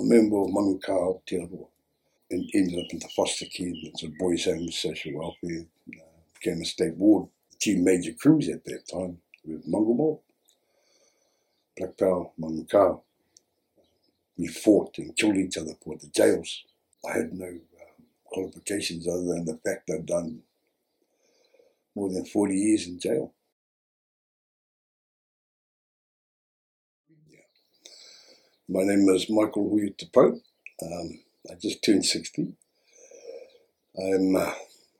A member of Mangu Kaha Aotearoa and ended up into foster care, into boys' home, social welfare, uh, became a state ward. Two major crews at that time with Mongrel Mob, Black Power, Mangu Kaha. We fought and killed each other for the jails. I had no uh, qualifications other than the fact I'd done more than 40 years in jail. My name is Michael Huna Te Pou. Um, I just turned 60. I'm, uh,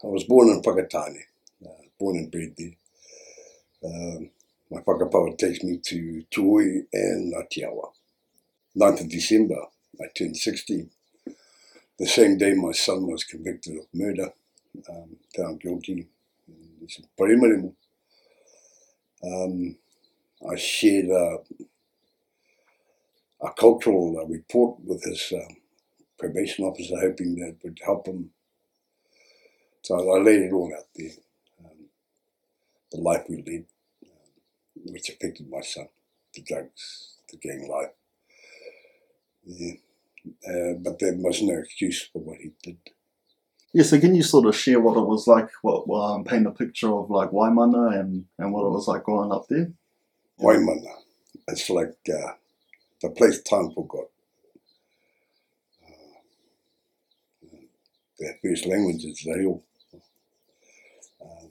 I was born in Whakatane, uh, born and bred there. Um, my whakapapa takes me to Tūhoe and Ngātiawa. 9th of December, I turned 60. The same day my son was convicted of murder, um, found guilty. He's a um, I shared uh, a cultural uh, report with his uh, probation officer, hoping that would help him. So I laid it all out there. Um, the life we led, um, which affected my son, the drugs, the gang life. Yeah. Uh, but there was no excuse for what he did. Yeah, so can you sort of share what it was like, what um, paint a picture of like Waimana and, and what it was like growing up there? Waimana, it's like the place time forgot. Uh, their first language is Reo. Um,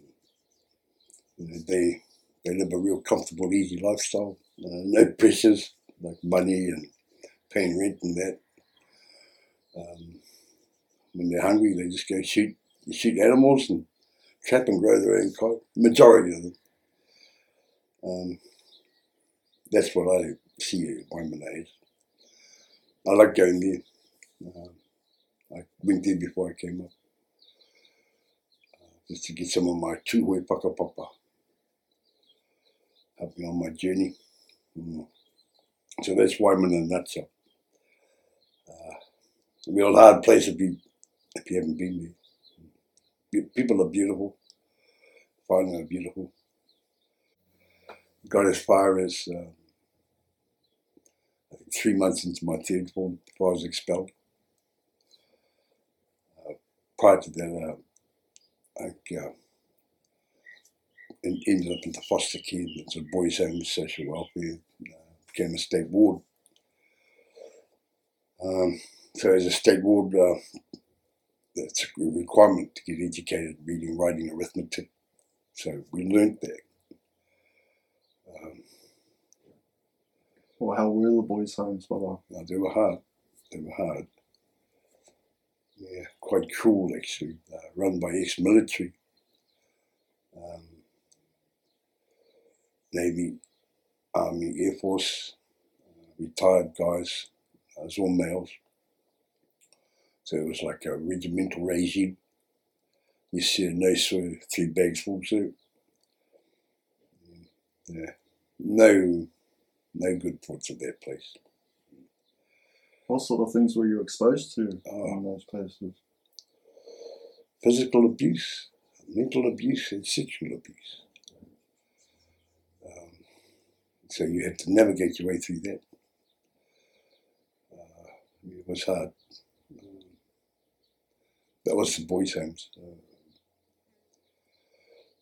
they they live a real comfortable, easy lifestyle. Uh, no pressures like money and paying rent and that. Um, when they're hungry, they just go shoot shoot animals and trap and grow their own cod. Majority of them. Um, that's what I see Waimana I like going there. Um, I went there before I came up. Uh, just to get some of my tūhoe whakapapa. Help me on my journey. Mm. So that's Waimana in a nutshell. Uh, real hard place if you, if you haven't been there. People are beautiful. Finally, are beautiful. Got as far as uh, three months into my third form before I was expelled. Uh, prior to that, uh, I uh, ended up in the foster care, it's a boys' home, social welfare, uh, became a state ward. Um, so as a state ward, uh, it's a requirement to get educated, reading, writing, arithmetic. So we learnt that. Um, or how were the boys' homes, brother? No, they were hard. They were hard. Yeah, quite cool actually. Uh, run by ex-military, um, Navy, Army, Air Force, uh, retired guys. Uh, it was all males. So it was like a regimental regime. You see a nice of three bags full suit. Yeah. No no good parts of that place. What sort of things were you exposed to uh, in those places? Physical abuse, mental abuse, and sexual abuse. Um, so you had to navigate your way through that. Uh, it was hard. Um, that was the boys' homes. Uh,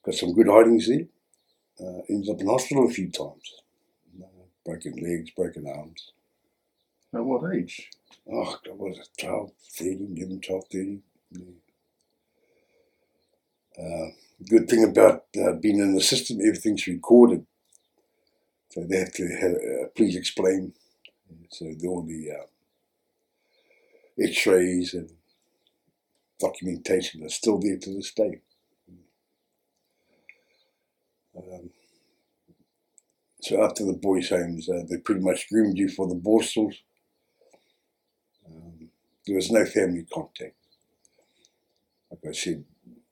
got some good hidings there. Uh, ended up in hospital a few times broken legs, breaking arms. At what age? Oh, I was 12, 13, 11, 12, 13. Yeah. Uh, good thing about uh, being in the system, everything's recorded. So they have to have, uh, please explain. So all the uh, x-rays and documentation are still there to this day. Um, so after the boys' homes, uh, they pretty much groomed you for the Borstals. Um, there was no family contact. Like I said,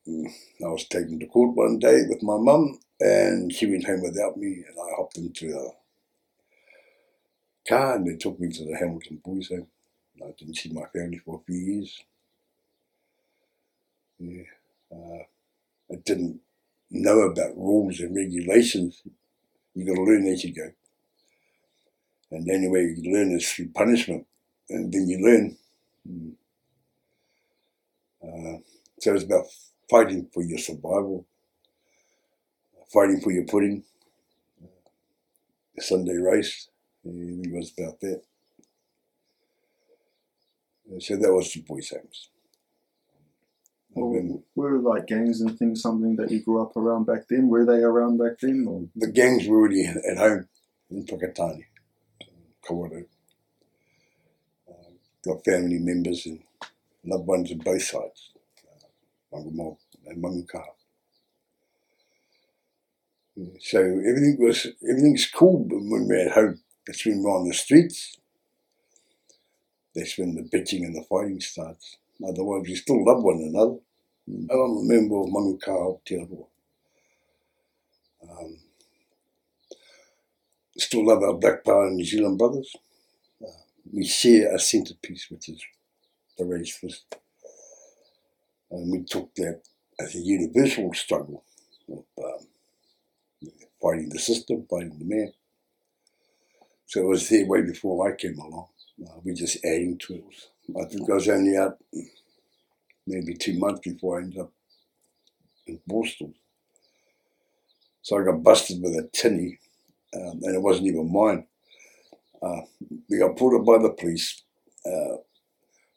mm, I was taken to court one day with my mum, and she went home without me, and I hopped into a car, and they took me to the Hamilton Boys' Home. I didn't see my family for a few years. Yeah, uh, I didn't know about rules and regulations you got to learn as you go. And the only way you can learn is through punishment. and then you learn. Mm. Uh, so it's about fighting for your survival, fighting for your pudding. The Sunday race, it was about that. So that was the boys' homes. Well, were like gangs and things something that you grew up around back then? Were they around back then? Or? The gangs were already at home in Whakatane, Kawerau. Uh, got family members and loved ones on both sides, uh, and Mangu Kaha. So everything was everything's cool when we're at home. It's when we're on the streets. That's when the bitching and the fighting starts. Otherwise, we still love one another. I'm a member of Mangu Kaha Aotearoa. Um, still love our Black Power New Zealand brothers. Uh, we share a centrepiece, which is the race fist. And we took that as a universal struggle of um, fighting the system, fighting the man. So it was there way before I came along. Uh, we're just adding to it. I think I was only out maybe two months before I ended up in Borstal. So I got busted with a tinny, um, and it wasn't even mine. Uh, we got pulled up by the police. Uh,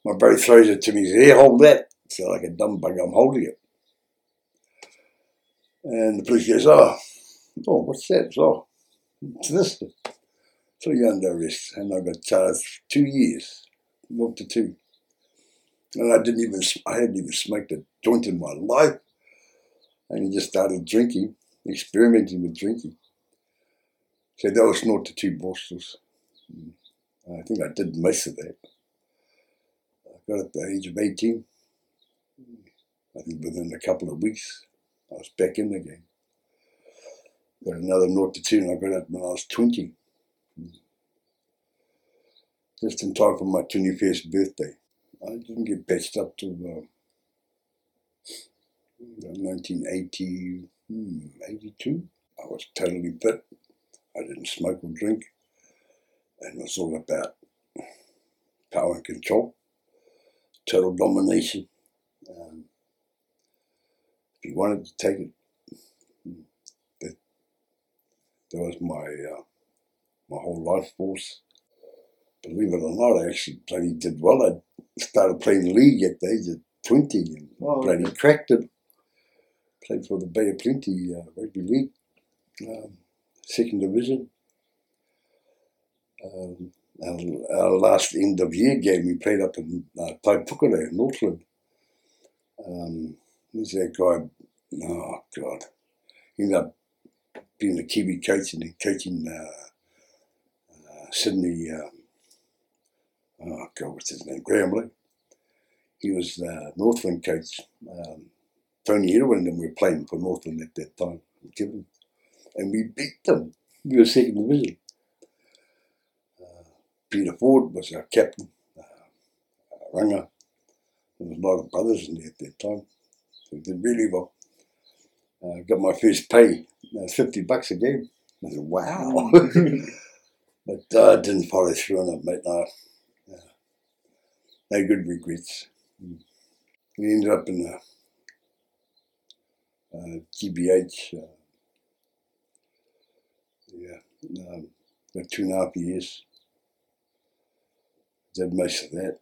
my brother throws it to me. He says, "Here, hold that." So like a dumb bug, I'm holding it. And the police goes, "Oh, oh, what's that?" Oh, it's this. So you're under arrest, and I got charged two years, not to two. And I didn't even, I hadn't even smoked a joint in my life. And he just started drinking, experimenting with drinking. So that was not the two Borstals. Mm. I think I did most of that. I got at the age of 18. I think within a couple of weeks, I was back in the game. Got another naught to two, and I got it when I was 20. Mm. Just in time for my 21st birthday. I didn't get patched up till uh, 1980, hmm, 82. I was totally fit. I didn't smoke or drink. And it was all about power and control, total domination. Um, if you wanted to take it, hmm, that, that was my uh, my whole life force. Believe it or not, I actually bloody did well. I started playing the league at the age of 20 and oh, bloody okay. cracked it. Played for the Bay of Plenty uh, Rugby League, um, second division. Um, our, our, last end of year game we played up in uh, Taipukare, Northland. Um, who's that guy? Oh, God. He ended up being a Kiwi coach and then coaching uh, uh, Sydney. Um, oh God, what's his name? Graham He was the Northland coach. Um, Tony Irwin and we were playing for Northland at that time, Given. And we beat them. We were second division. Uh, Peter Ford was our captain. Uh, uh. There was a lot of brothers in there at that time. So we did really well. Uh, got my first pay, uh, 50 bucks a game. I said, wow. but uh, I didn't follow through on it, mate. No, no good regrets. We ended up in a, a GBH. Uh, yeah, um, about two and a half years. Did most of that,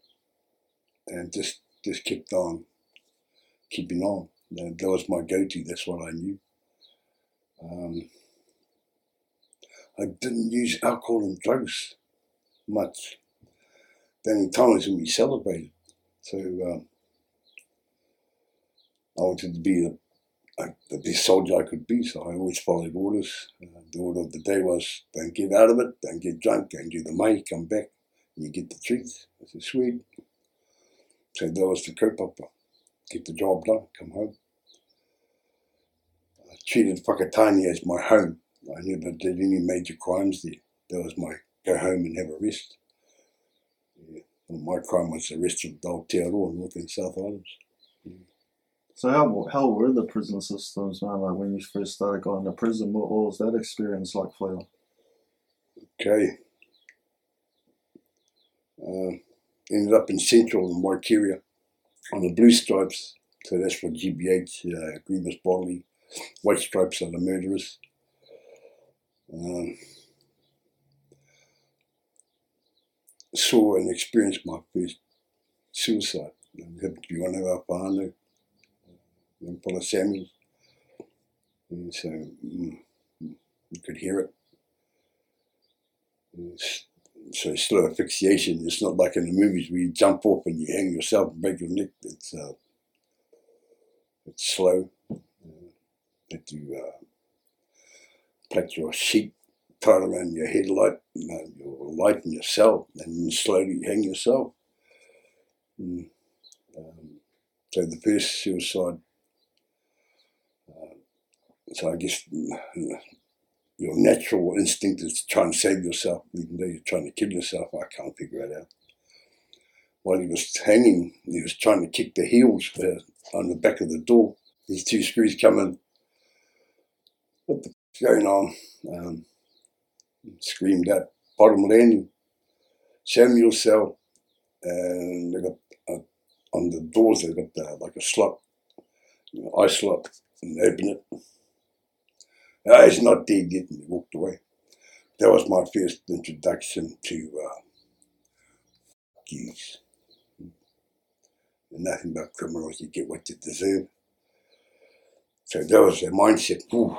and just just kept on, keeping on. That, that was my go-to. That's what I knew. Um, I didn't use alcohol and drugs much then times when we celebrated. So um, I wanted to be the, the best soldier I could be, so I always followed orders. Uh, the order of the day was don't get out of it, don't get drunk, don't do the mai, come back, and you get the treats. I said, sweet. So that was the kaupapa. Get the job done, come home. I treated Whakatane as my home. I never did any major crimes there. That was my go home and have a rest. Well, my crime was the rest of Aotearoa, North and South Islands. So how how were the prison systems, man? Like when you first started going to prison, what, was that experience like for you? Okay. Uh, ended up in Central in Waikeria on the Blue Stripes. So that's for GBH, uh, grievous bodily. White Stripes are the murderers. Um, saw and experienced my first suicide. It happened to be one of our whānau, Paula Samuels. And so mm, you could hear it. It's, so slow asphyxiation. It's not like in the movies where you jump off and you hang yourself and break your neck. It's uh, it's slow. Uh, that you uh, put your sheet tight around your head headlight, you know, your light in yourself, and slowly hang yourself. Mm. Um, so the first suicide. Uh, so I guess your natural instinct is to try and save yourself, even though you're trying to kill yourself. I can't figure it out. While he was hanging, he was trying to kick the heels uh, on the back of the door. These two screws come in. What the f- going on? Um, screamed at bottom landing. Samuel cell, and they got uh, on the doors, they got uh, like a slot, you know, eye slot, and open it. Ah, he's not dead yet, and he walked away. That was my first introduction to uh. Nothing but criminals, you get what you deserve. So that was their mindset. Ooh,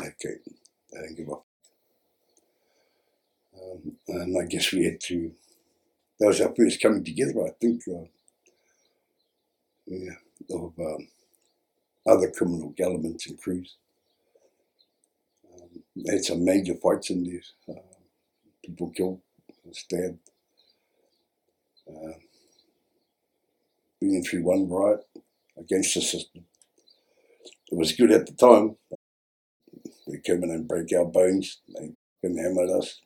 okay, I didn't give up. And I guess we had to, that was our first coming together, I think, uh, yeah, of um, other criminal elements and crews. Um, had some major fights in there. Uh, people killed, stabbed. Uh, been through one riot against the system. It was good at the time. They came in and break our bones. They can hammer us.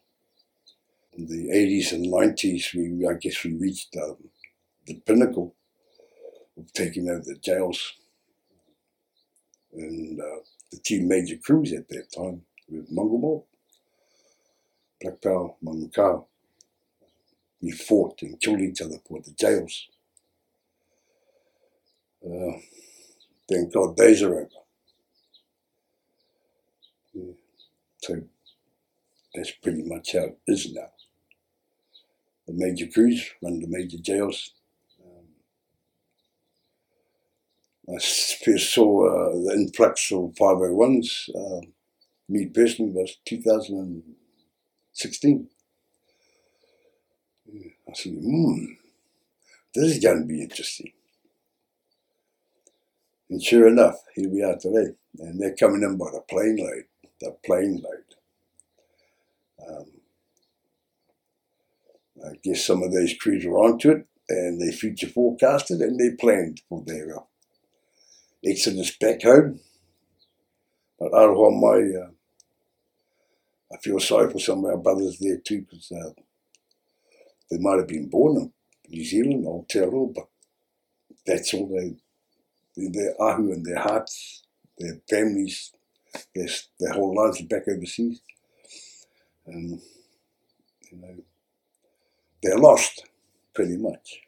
In the 80s and 90s, we I guess we reached um, the pinnacle of taking over the jails. And uh, the two major crews at that time were Mongrel Mob, Black Power, Mangu Kaha. We fought and killed each other for the jails. Uh, thank God days are over. Yeah. So that's pretty much how it is now. The major crews run the major jails. Um, I first saw uh, the influx of 501s, uh, me personally, was 2016. I said, hmm, this is going to be interesting. And sure enough, here we are today. And they're coming in by the plane load, the plane load. Um, I guess some of those crews were onto it and they future forecasted and they planned for their uh, exodus back home. But Aroha Mai, uh, I feel sorry for some of our brothers there too because uh, they might have been born in New Zealand, or Aotearoa, but that's all they their ahu and their hearts, their families, their, their whole lives are back overseas. And, you know, they're lost, pretty much.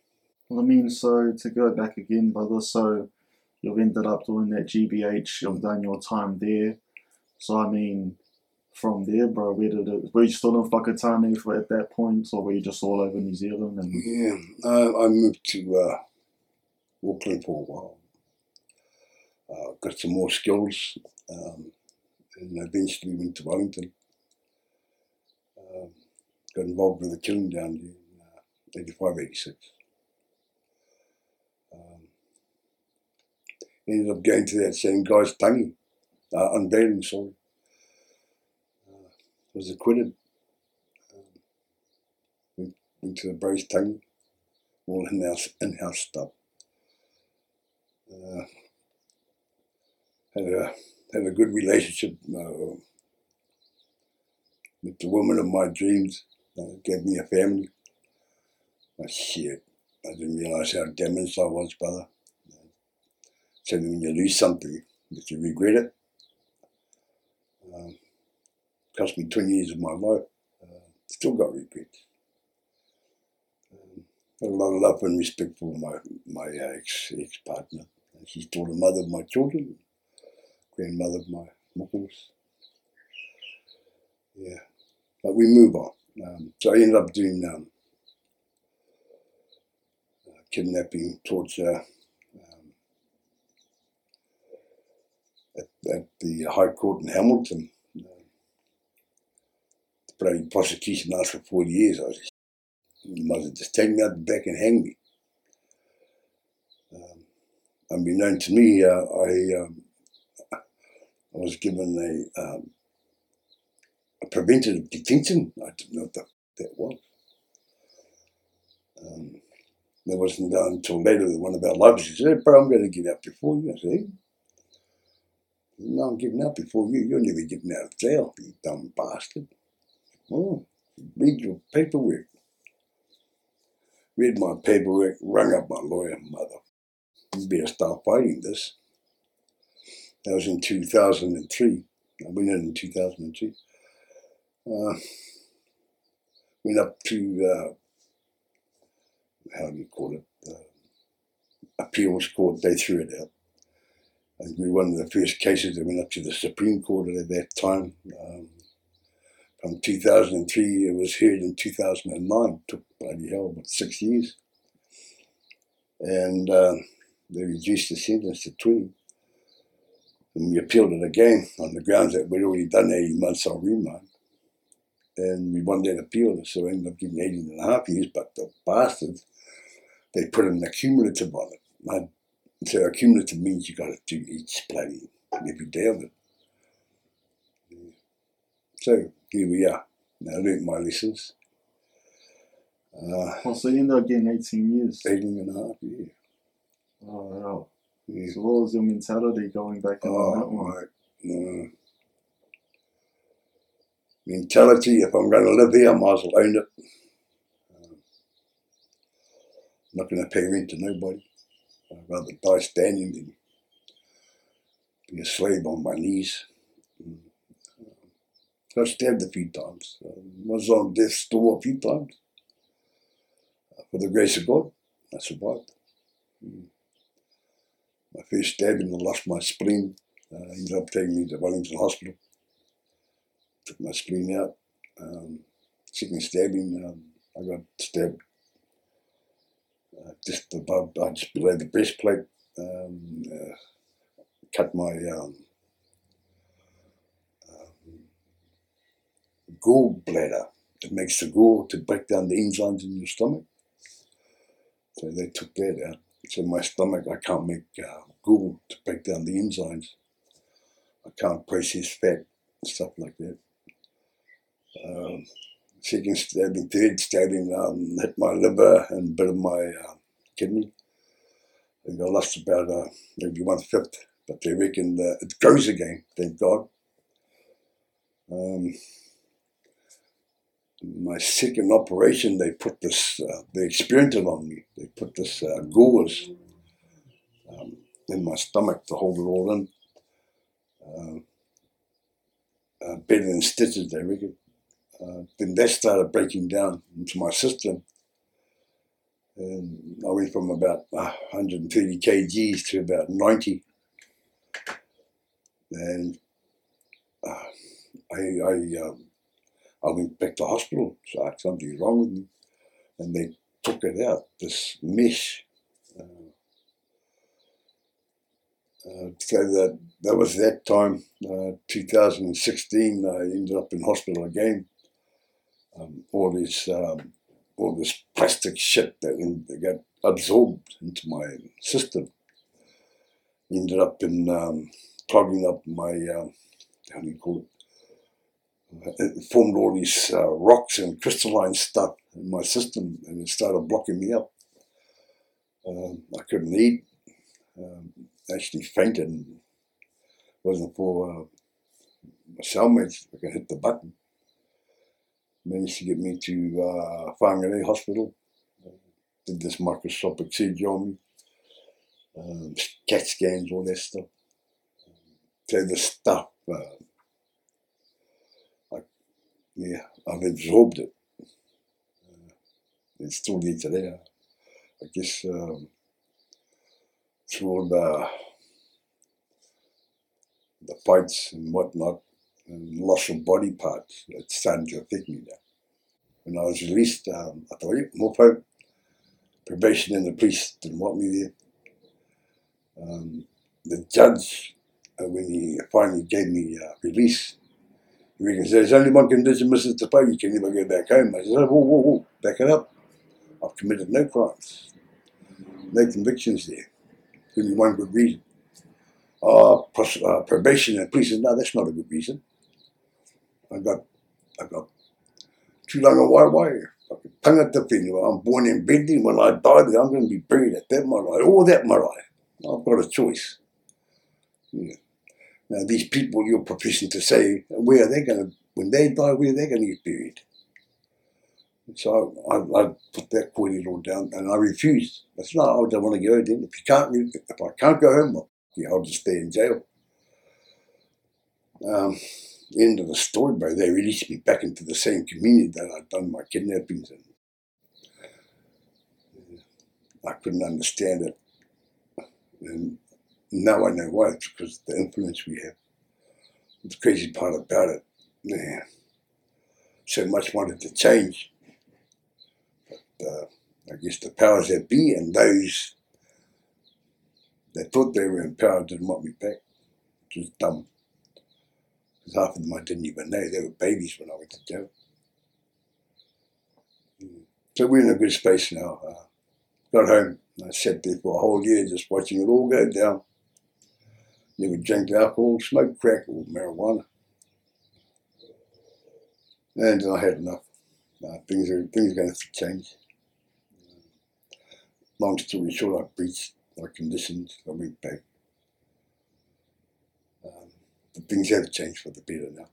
Well, I mean, so to go back again, brother, so you've ended up doing that GBH, you've done your time there. So, I mean, from there, bro, where did it, were you still in Whakatane for at that point, or were you just all over New Zealand? And Yeah, I, I moved to uh, Auckland for a while. Uh, got some more skills, um, and eventually went to Wellington. Um, got involved with the killing down there uh, 85, 86. Um, ended up going to that same guy's tangi, uh, unveiling, sorry. Uh, was acquitted. Um, went, went to the Bros tangi, all in-house, in-house stuff. Uh, had a had a good relationship uh, with the woman of my dreams. Uh, gave me a family. But shit, I didn't realize how damaged I was, brother. So when you lose something, that you regret it. Um, cost me 20 years of my life. Uh, still got regrets. Um, a lot of love and respect for my my ex ex partner. She's still the mother of my children, grandmother of my muckles. Yeah, but we move on. Um, so I ended up doing um, kidnapping, torture. Um, at, at the High Court in Hamilton, uh, the bloody prosecution asked for 40 years. I was just, you have just taken me out the back and hang me. Um, unbeknown to me, uh, I um, I was given a um, a preventative detention. I didn't know what the, that was. Um, that wasn't done until later. One of our lovers said, "Bro, I'm going to get out before you." I said, "No, I'm getting out before you. You're never getting out of jail, you dumb bastard." Oh, read your paperwork. Read my paperwork. Rung up my lawyer, mother. You better start fighting this. That was in 2003. I went in in 2002. Uh, went up to, uh, how do you call it, uh, appeals court. They threw it out. Think we one of the first cases that went up to the Supreme Court at that time. Um, from 2003, it was heard in 2009. took bloody hell, about six years. And uh, they reduced the sentence to 20. And we appealed it again on the grounds that we'd already done 80 months on remand. And we won that appeal, so we ended up giving 18 and a half years, but the bastards, they put an accumulative on it. I, so accumulative means you got to do each bloody, every day of it. So here we are. Now I learned my lessons. Uh, Oh, so you ended up getting 18 years. 18 and a half, yeah. Oh, wow. yeah. So what was your mentality going back in on that Oh, one? right. No. Mentality, if I'm going to live here, I might as well own it. Um, not going to pay rent to nobody. I'd rather die standing than be a slave on my knees. Mm. Got stabbed a few times. Uh, was on death's door a few times. Uh, for the grace of God, I survived. Mm. My first stabbing, I lost my spleen. Uh, ended up taking me to Wellington Hospital. Took my spleen out. Um, second stabbing, um, I got stabbed just above, uh, just below the breastplate. Um, uh, cut my um, um, gallbladder. It makes the gall to break down the enzymes in your stomach. So they took that out. So in my stomach, I can't make uh, gall to break down the enzymes. I can't process fat stuff like that. Um, second stabbing, third stabbing um, hit my liver and bit of my uh, kidney. Think I lost about uh, maybe one fifth, but they reckon uh, it grows again, thank God. Um, my second operation, they put this, uh, they experimented on me. They put this uh, gauze um, in my stomach to hold it all in. Um, uh, better than stitches, they reckon. Uh, then that started breaking down into my system. And I went from about uh, 130 kgs to about 90. And uh, I, I, um, I went back to hospital. So something's wrong with me. And they took it out, this mesh. Uh, uh, so that that was that time, uh, 2016. I ended up in hospital again. Um, all this, um, all this plastic shit that, in, that got absorbed into my system ended up in um, clogging up my uh, how do you call it? Uh, it formed all these uh, rocks and crystalline stuff in my system, and it started blocking me up. Um, I couldn't eat. Um, actually fainted. And wasn't for uh, my cellmates. I could hit the button. Managed to get me to uh, Whangarei Hospital. Did this microscopic surgery on me. Um, CAT scans, all that stuff. So the stuff, uh, I, yeah, I've absorbed it. Uh, it's still there today. I guess um, through all the the fights and whatnot, and loss of body parts, it's starting to me now. When I was released, um, I thought, yeah, more probation and the police didn't want me there. Um, the judge, uh, when he finally gave me uh, release, he reckons there's only one condition, Mrs. Defoe, you can never go back home. I said, oh, whoa, whoa, whoa, back it up. I've committed no crimes, no convictions there. Me one good reason. Pros- uh, probation and police said, no, that's not a good reason. I got, I got too long a while wire. Tangata whenua. I'm born in Bentley. When I die, I'm going to be buried at that marae. All that marae. I've got a choice. Yeah. Now, these people you're professing to say, where are they going to, when they die, where are they going to get buried? So I, I, I put that all down and I refused. I said, no, I don't want to go then. If you can't, if I can't go home, well, yeah, I'll just stay in jail. Um, end of the story, bro. They released me back into the same community that I'd done my kidnappings in. I couldn't understand it. And now I know why. It's because the influence we have. The crazy part about it, man, so much wanted to change. But uh, I guess the powers that be and those that thought they were empowered didn't want me back, was dumb. Because half of them I didn't even know. They were babies when I went to jail. Mm. So we're in a good space now. Uh, got home. I sat there for a whole year just watching it all go down. Never drank alcohol, smoked crack or marijuana. And I had enough. Uh, things are things are going to change. Long story short, I breached my conditions. I went back. Things have changed for the better now.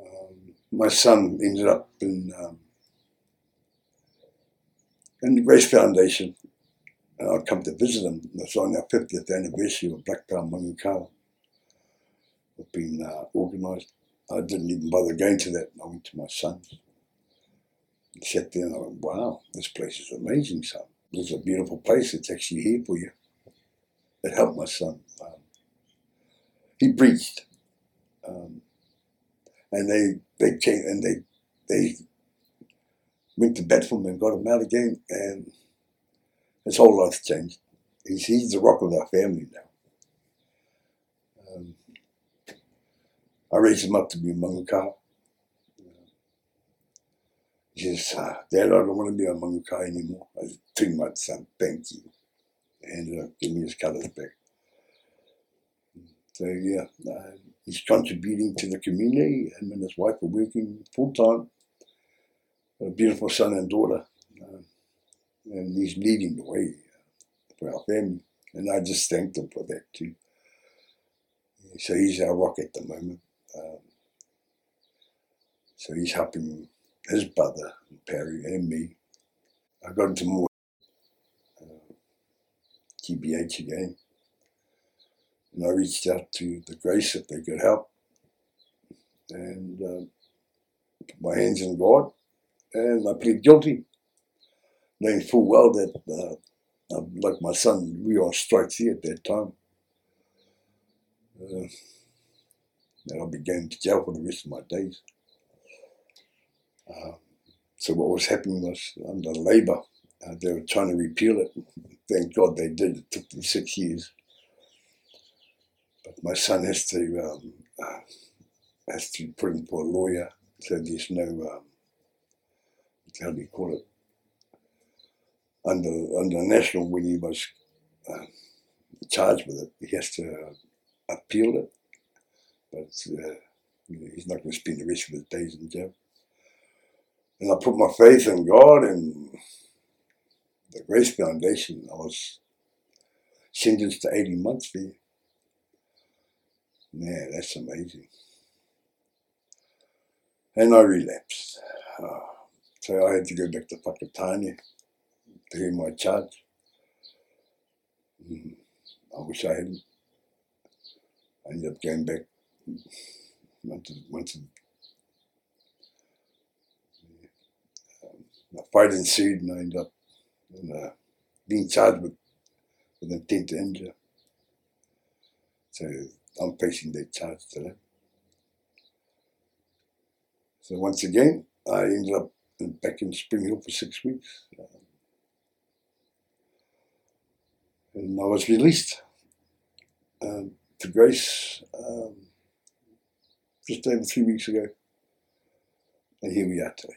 Um, my son ended up in um, in the Grace Foundation, and I'd come to visit him. It's on our 50th anniversary of Black Power Mangu Kaha. It's been uh, organised. I didn't even bother going to that. I went to my son's. I sat there and I went, wow, this place is amazing, son. This is a beautiful place. It's actually here for you. It helped my son. He breached. Um, and they, they came and they, they went to bed for him and got him out again, and his whole life changed. He's, he's the rock of our family now. Um, I raised him up to be a Mangu Kaha. He says, uh, Dad, I don't want to be a Mangu Kaha anymore. I said, too much, son, thank you. And uh, give me his colours back. So, yeah, uh, he's contributing to the community. Him and his wife are working full time a beautiful son and daughter. Uh, and he's leading the way for our family. And I just thank him for that too. So he's our rock at the moment. Um, so he's helping his brother, Perry, and me. I got into more uh, GBH again. And I reached out to the Grace if they could help. And uh, put my hands in God and I plead guilty, knowing full well that, uh, like my son, we were on strike here at that time. Uh, and I'll be going to jail for the rest of my days. Uh, so what was happening was under Labour, uh, they were trying to repeal it. Thank God they did. It took them six years. My son has to um, uh, has to put in for a lawyer, so there's no um, how do you call it, under under national when he was uh, charged with it, he has to uh, appeal it, but uh, he's not going to spend the rest of his days in jail. And I put my faith in God and the Grace Foundation. I was sentenced to 80 months there. Man, that's amazing. And I relapsed. Uh, so I had to go back to Whakatane to hear my charge. Mm, I wish I hadn't. I ended up going back once, once um, a fight ensued and I ended up in, uh, being charged with, with intent to injure. So I'm facing that charge today. So once again, I ended up in, back in Spring Hill for six weeks. Um, and I was released um, to grace um, just over three weeks ago. And here we are today.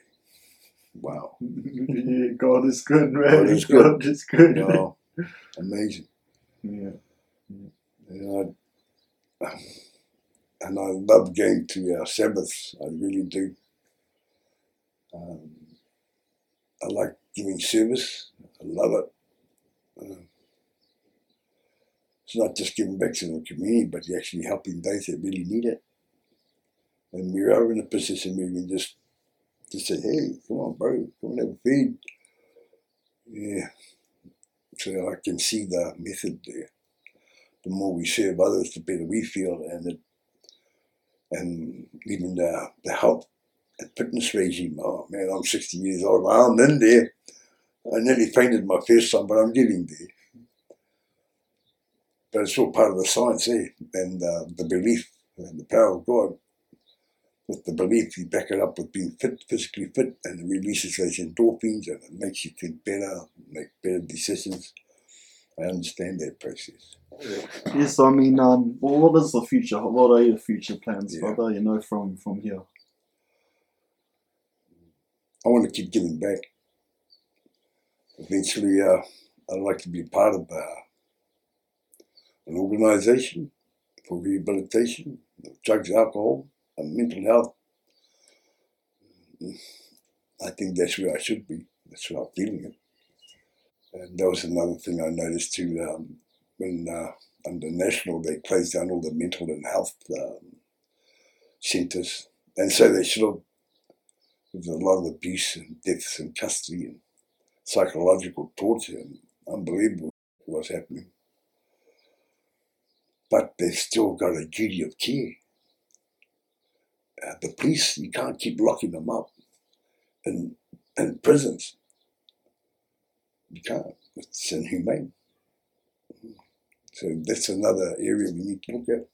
Wow. God is good, man. God is good. God is good. Wow. Amazing. Yeah. And I, and I love going to our Sabbaths. I really do. Um, I like giving service. I love it. Um, it's not just giving back to the community, but actually helping those that really need it. And we are in a position where we can just just say, hey, come on, bro, come and have a feed. Yeah. So I can see the method there. The more we serve others, the better we feel, and and even the the health and fitness regime. Oh man, I'm 60 years old. I'm in there. I nearly fainted my first time, but I'm getting there. But it's all part of the science, eh? And uh, the belief and the power of God with the belief, you back it up with being fit, physically fit, and it releases those endorphins and it makes you think better, make better decisions. I understand that process. Yes, I mean, um, well, what is the future? What are your future plans, Yeah. brother? You know, from from here. I want to keep giving back. Eventually, uh, I'd like to be part of uh, an organization for rehabilitation of drugs, alcohol, and mental health. I think that's where I should be. That's where I'm feeling it. And that was another thing I noticed too. Um, when uh, under national, they closed down all the mental and health um, centres, and so they should have. A lot of abuse and deaths in custody and psychological torture and unbelievable what's happening. But they've still got a duty of care. Uh, the police, you can't keep locking them up in, in prisons. You can't. It's inhumane. So that's another area we need to look at.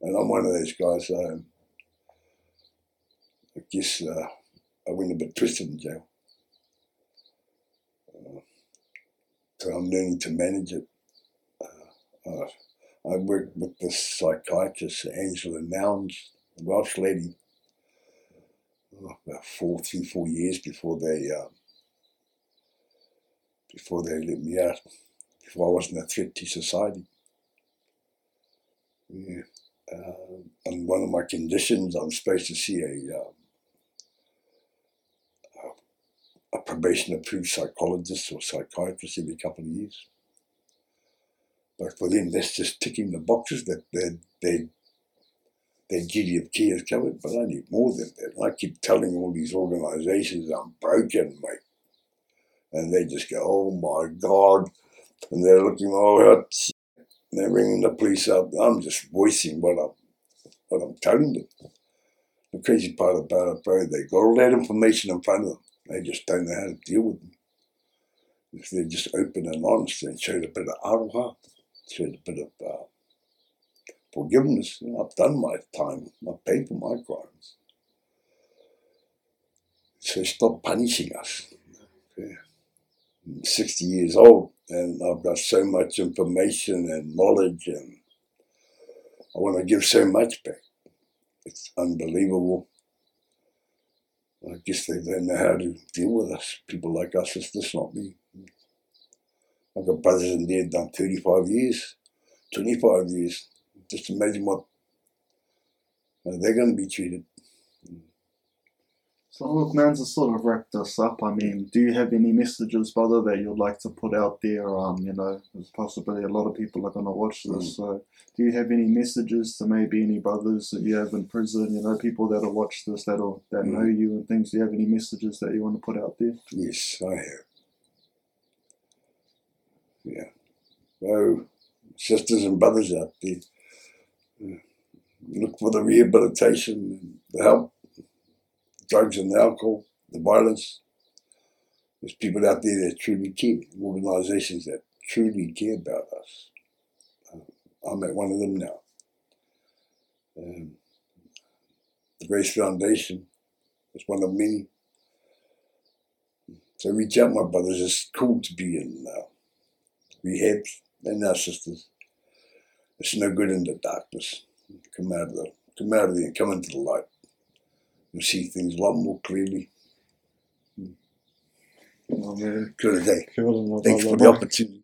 And I'm one of those guys. Um, I guess uh, I went a bit twisted in jail. Uh, so I'm learning to manage it. Uh, I worked with this psychiatrist, Angela Nouns, a Welsh lady, oh, about four, three, four years before they uh, before they let me out, before I wasn't a threat to society. Yeah. Uh, and one of my conditions, I'm supposed to see a um, a probation approved psychologist or psychiatrist every couple of years. But for them, that's just ticking the boxes that their, their duty of care is covered. But I need more than that. I keep telling all these organizations I'm broken, mate. And they just go, oh my God. And they're looking, oh, hot shit. And they're ringing the police up. I'm just voicing what I'm, what I'm telling them. The crazy part about it, bro, they got all that information in front of them. They just don't know how to deal with them. If they're just open and honest and showed a bit of aroha, showed a bit of uh, forgiveness, you know, I've done my time. I've paid for my crimes. So stop punishing us. Okay. I'm 60 years old and I've got so much information and knowledge and I want to give so much back. It's unbelievable. I guess they don't know how to deal with us. People like us, it's just not me. I've got brothers in there done 35 years, 25 years. Just imagine what they're going to be treated. So look, man, to sort of wrap this up, I mean, do you have any messages, brother, that you'd like to put out there? Um, you know, there's possibly a lot of people are going to watch this. So, do you have any messages to maybe any brothers that you have in prison? You know, people that'll watch this, that'll that know you and things. Do you have any messages that you want to put out there? Yes, I have. Yeah. So, sisters and brothers out there, look for the rehabilitation, and the help, drugs and the alcohol, the violence. there's people out there that truly care, organisations that truly care about us. Uh, I'm at one of them now. Um, the Grace Foundation is one of many. So reach out, my brothers. It's cool to be in uh, rehab and our sisters. It's no good in the darkness. Come out of the come out of there and come into the light. You'll see things a lot more clearly. Oh, man. Good day. My Thanks for the opportunity.